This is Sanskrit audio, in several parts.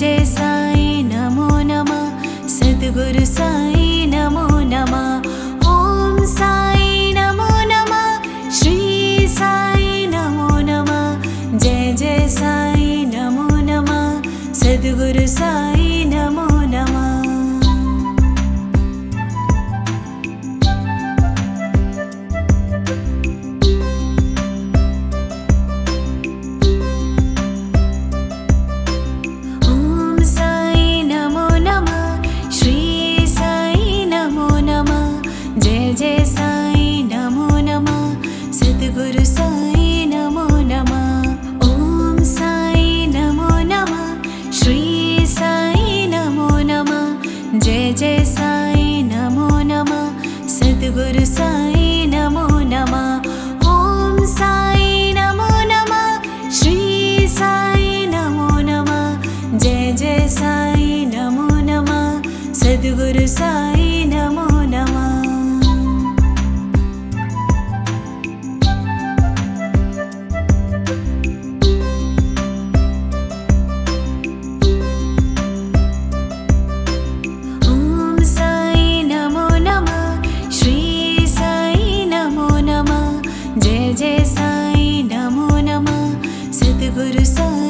days you say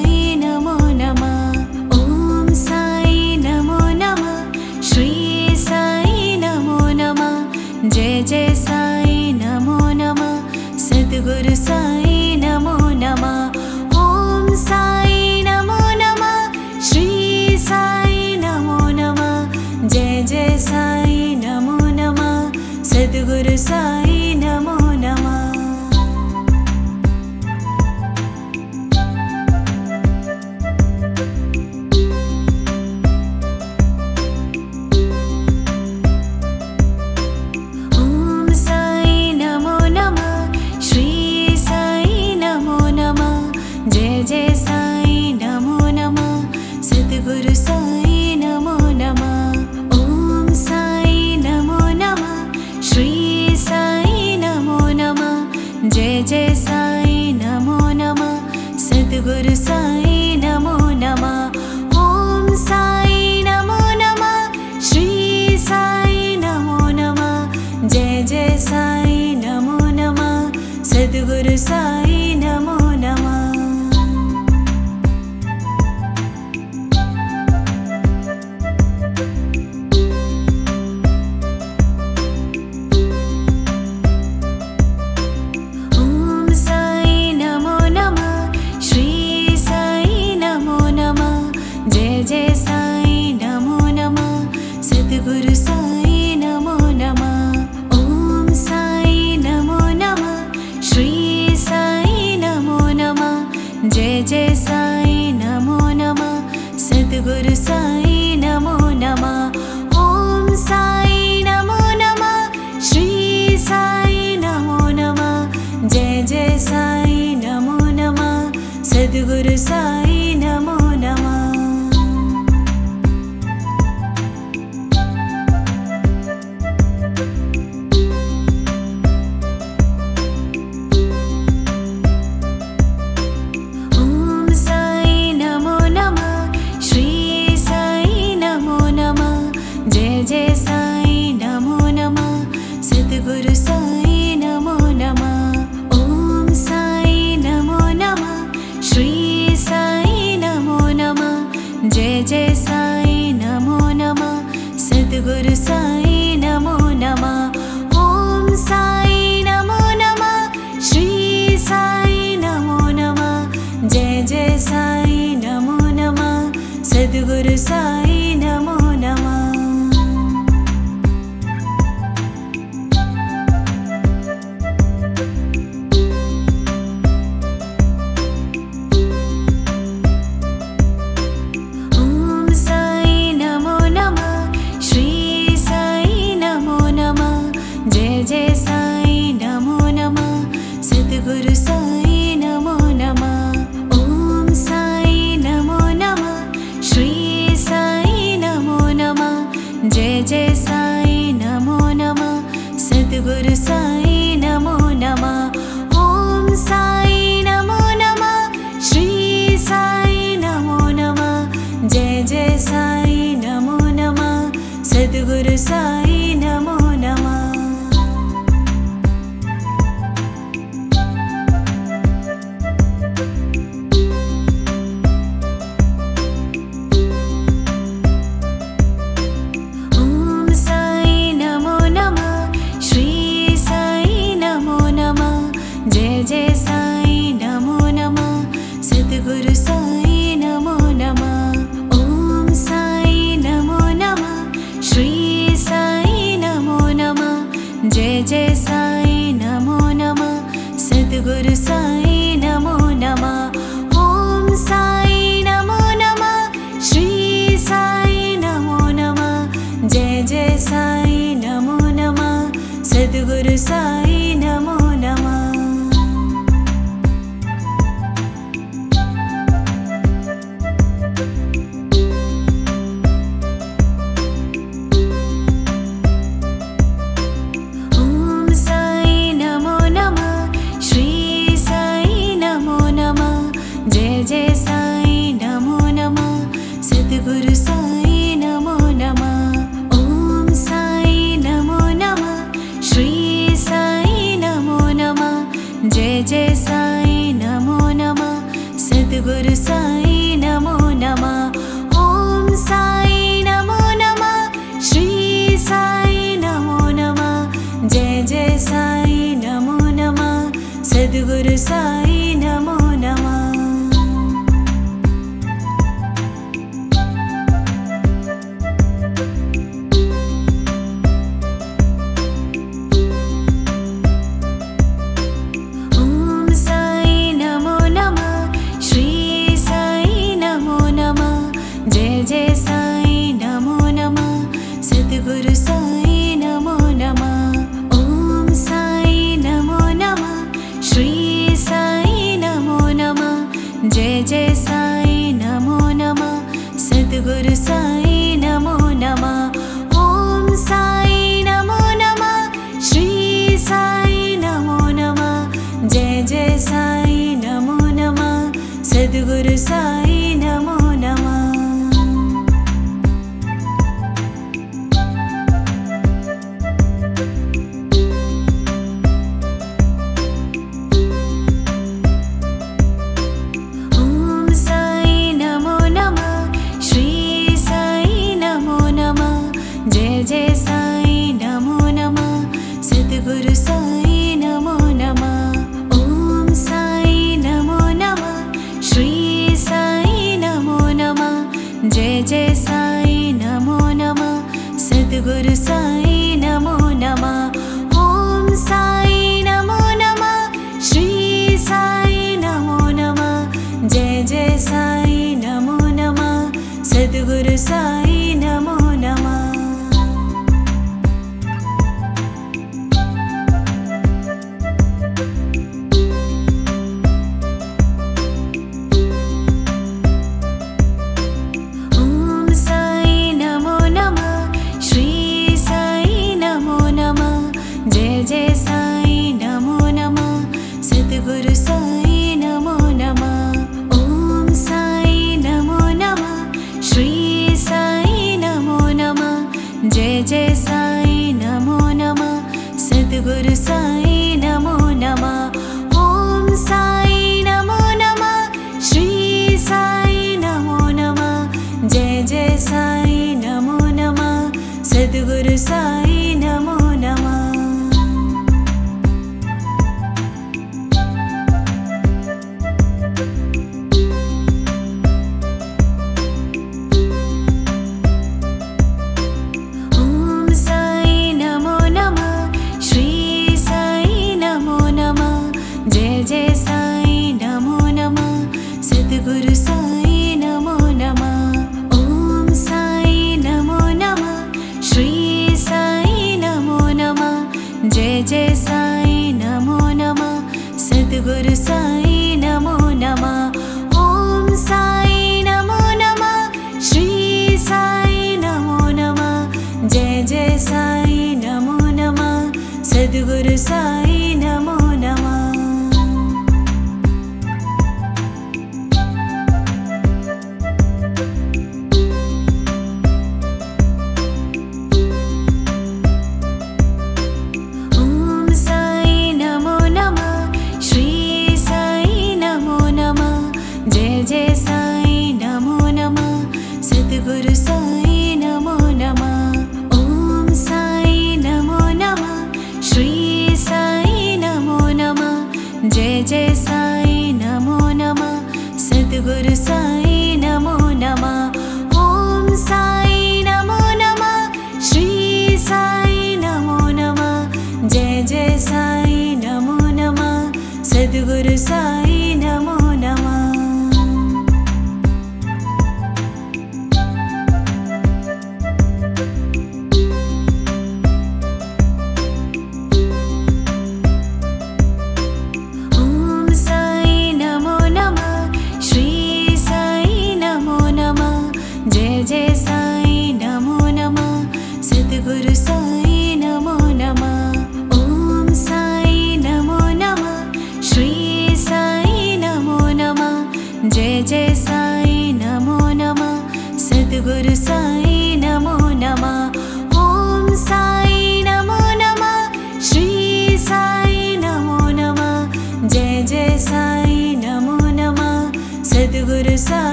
두 그릇 사이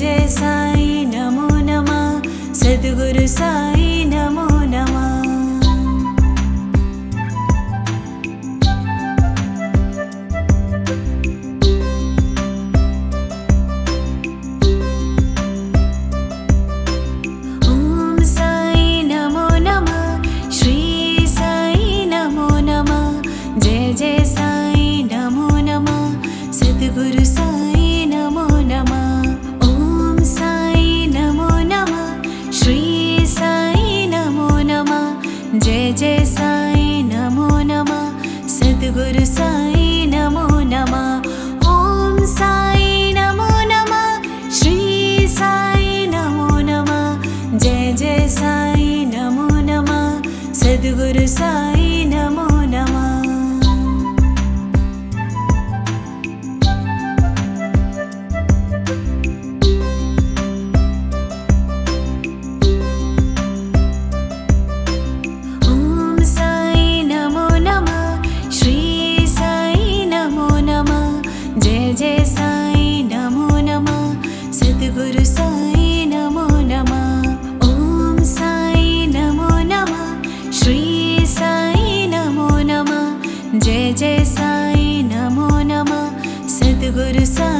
जय साई नमो नमः। सद्गुरु साई plus un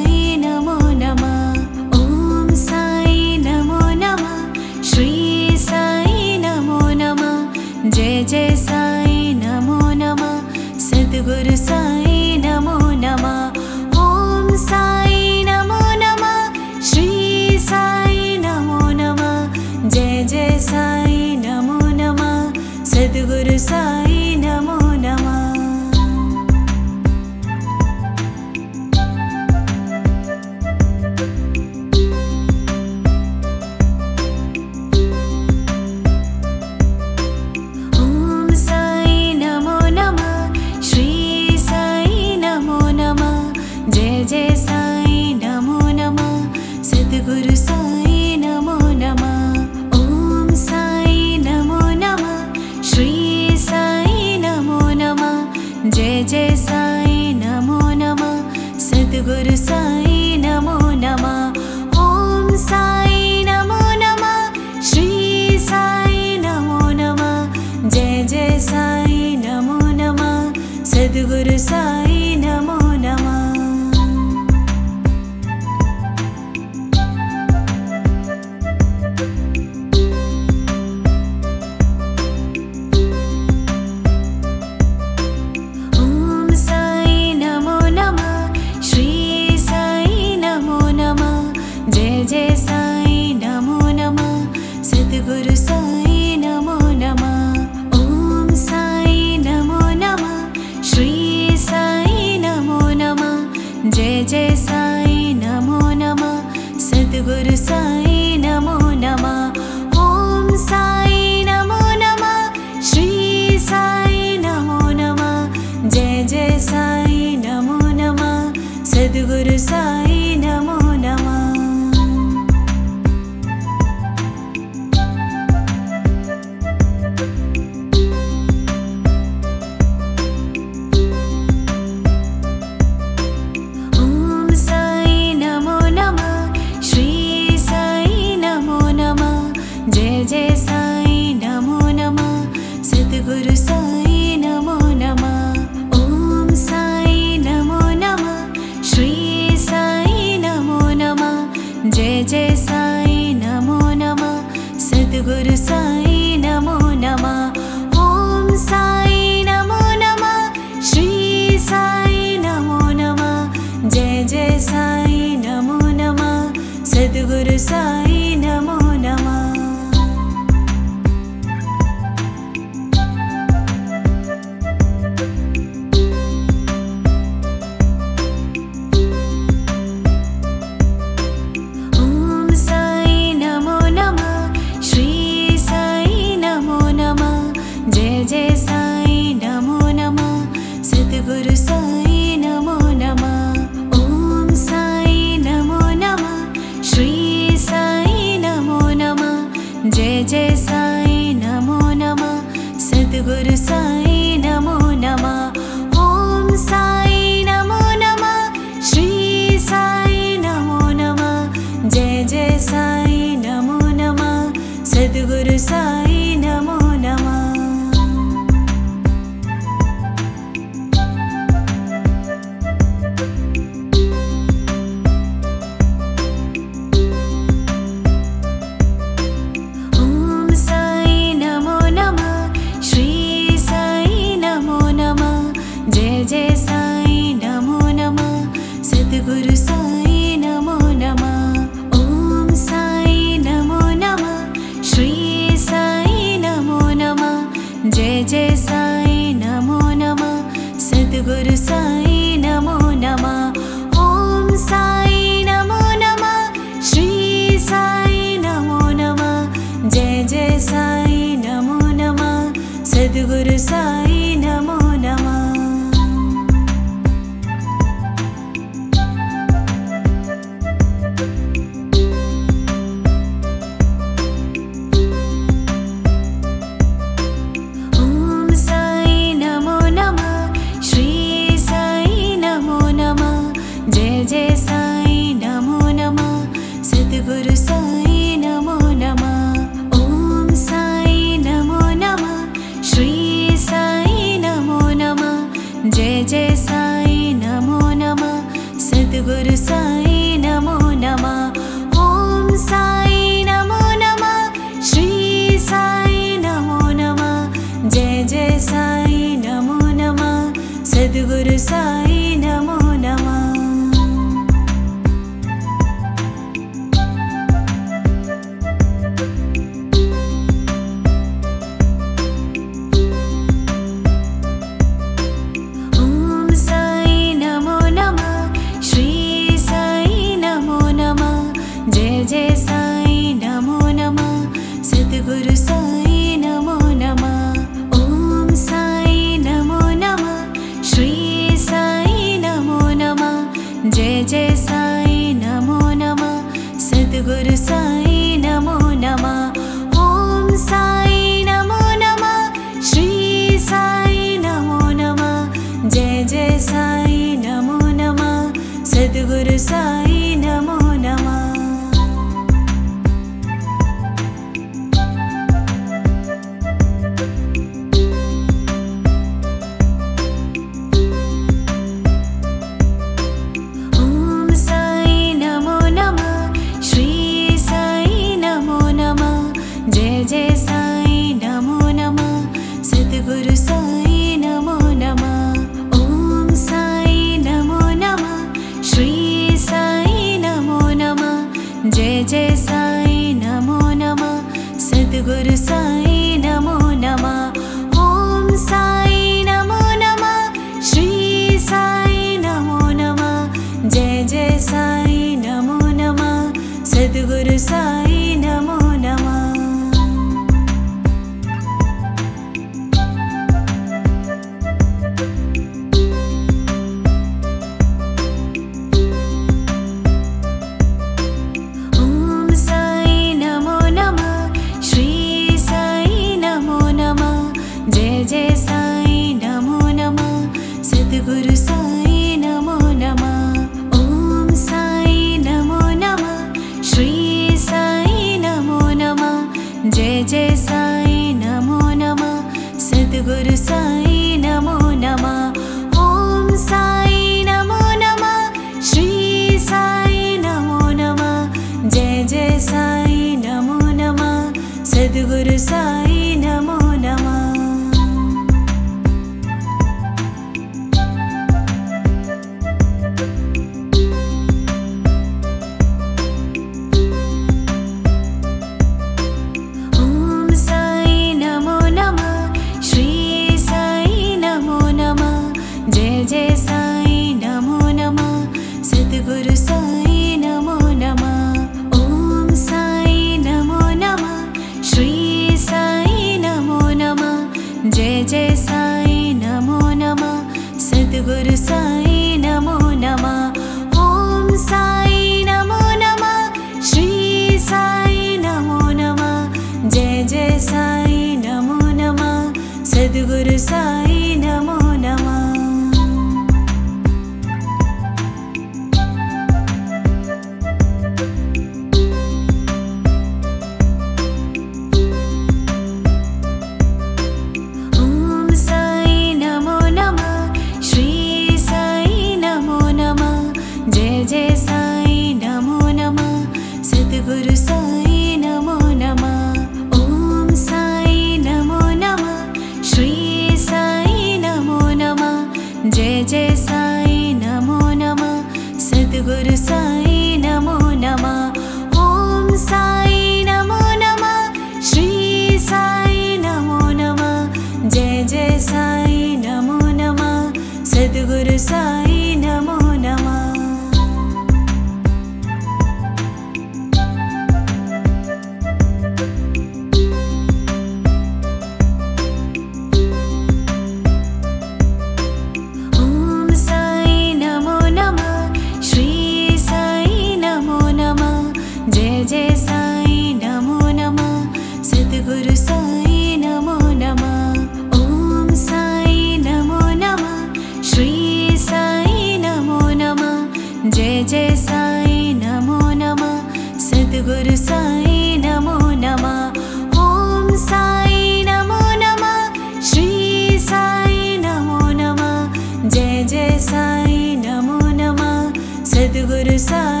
bir